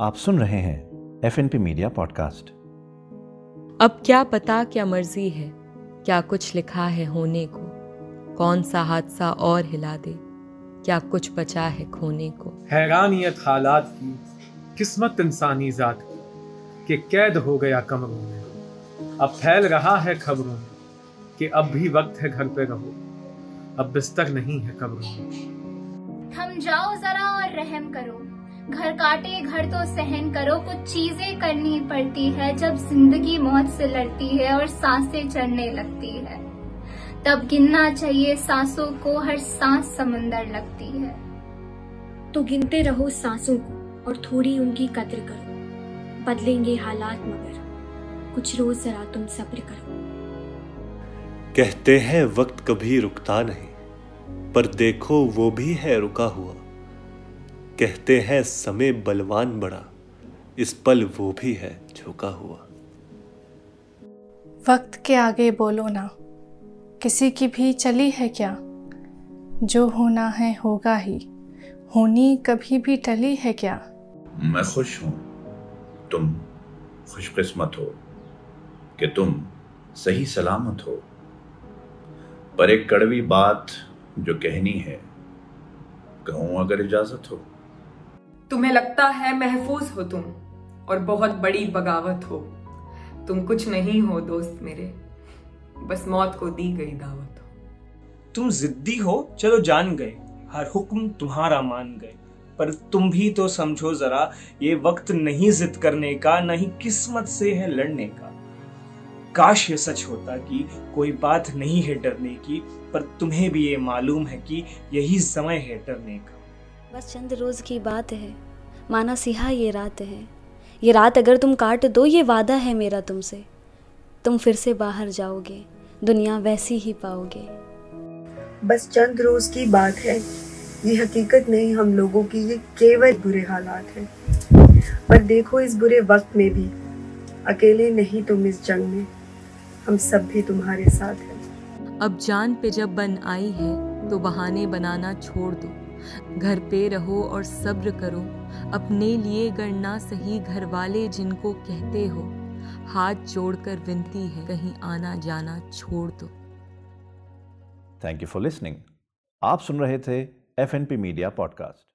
आप सुन रहे हैं F N P media podcast अब क्या पता क्या मर्ज़ी है क्या कुछ लिखा है होने को कौन सा हादसा और हिला दे क्या कुछ बचा है खोने को। हैरानियत हालात की किस्मत इंसानी जात की कि कैद हो गया कमरों में। अब फैल रहा है खबरों में कि अब भी वक्त है घर पे रहो अब बिस्तर नहीं है कब्रों में। थम जाओ जरा और रहम करो। घर काटे घर तो सहन करो। कुछ चीज़ें करनी पड़ती है जब ज़िंदगी मौत से लड़ती है और साँसें चढ़ने लगती है। तब गिनना चाहिए सांसों को हर सांस समंदर लगती है। तो गिनते रहो सांसों को और थोड़ी उनकी कद्र करो। बदलेंगे हालात मगर कुछ रोज जरा तुम सब्र करो। कहते हैं वक्त कभी रुकता नहीं पर देखो वो भी है रुका हुआ। कहते हैं समय बलवान बड़ा इस पल वो भी है झुका हुआ। वक्त के आगे बोलो ना किसी की भी चली है क्या? जो होना है होगा ही होनी कभी भी टली है क्या? मैं खुश हूँ तुम खुशकिस्मत हो कि तुम सही सलामत हो। पर एक कड़वी बात जो कहनी है कहूँ अगर इजाज़त हो। तुम्हें लगता है महफूज हो तुम, और बहुत बड़ी बगावत हो। तुम कुछ नहीं हो दोस्त मेरे, बस मौत को दी गई दावत हो। तुम जिद्दी हो, चलो जान गए, हर हुक्म तुम्हारा मान गए। पर तुम भी तो समझो जरा, ये वक्त नहीं जिद करने का, नहीं किस्मत से है लड़ने का। काश ये सच होता कि कोई बात नहीं है डरने की, पर तुम्हें भी ये मालूम है कि यही समय है डरने का। बस चंद रोज़ की बात है। माना सिहा ये रात है। ये रात अगर तुम काट दो ये वादा है मेरा तुमसे। तुम फिर से बाहर जाओगे दुनिया वैसी ही पाओगे। बस चंद रोज की बात है। ये हकीकत नहीं हम लोगों की ये केवल बुरे हालात हैं। पर देखो इस बुरे वक्त में भी अकेले नहीं तुम इस जंग में। हम सब भी तुम्हारे साथ हैं। अब जान पे जब बन आई है तो बहाने बनाना छोड़ दो। घर पे रहो और सब्र करो। अपने लिए गणना सही घर वाले जिनको कहते हो। हाथ जोड़कर विनती है, कहीं आना जाना छोड़ दो। थैंक यू फॉर लिसनिंग आप सुन रहे थे F N P media podcast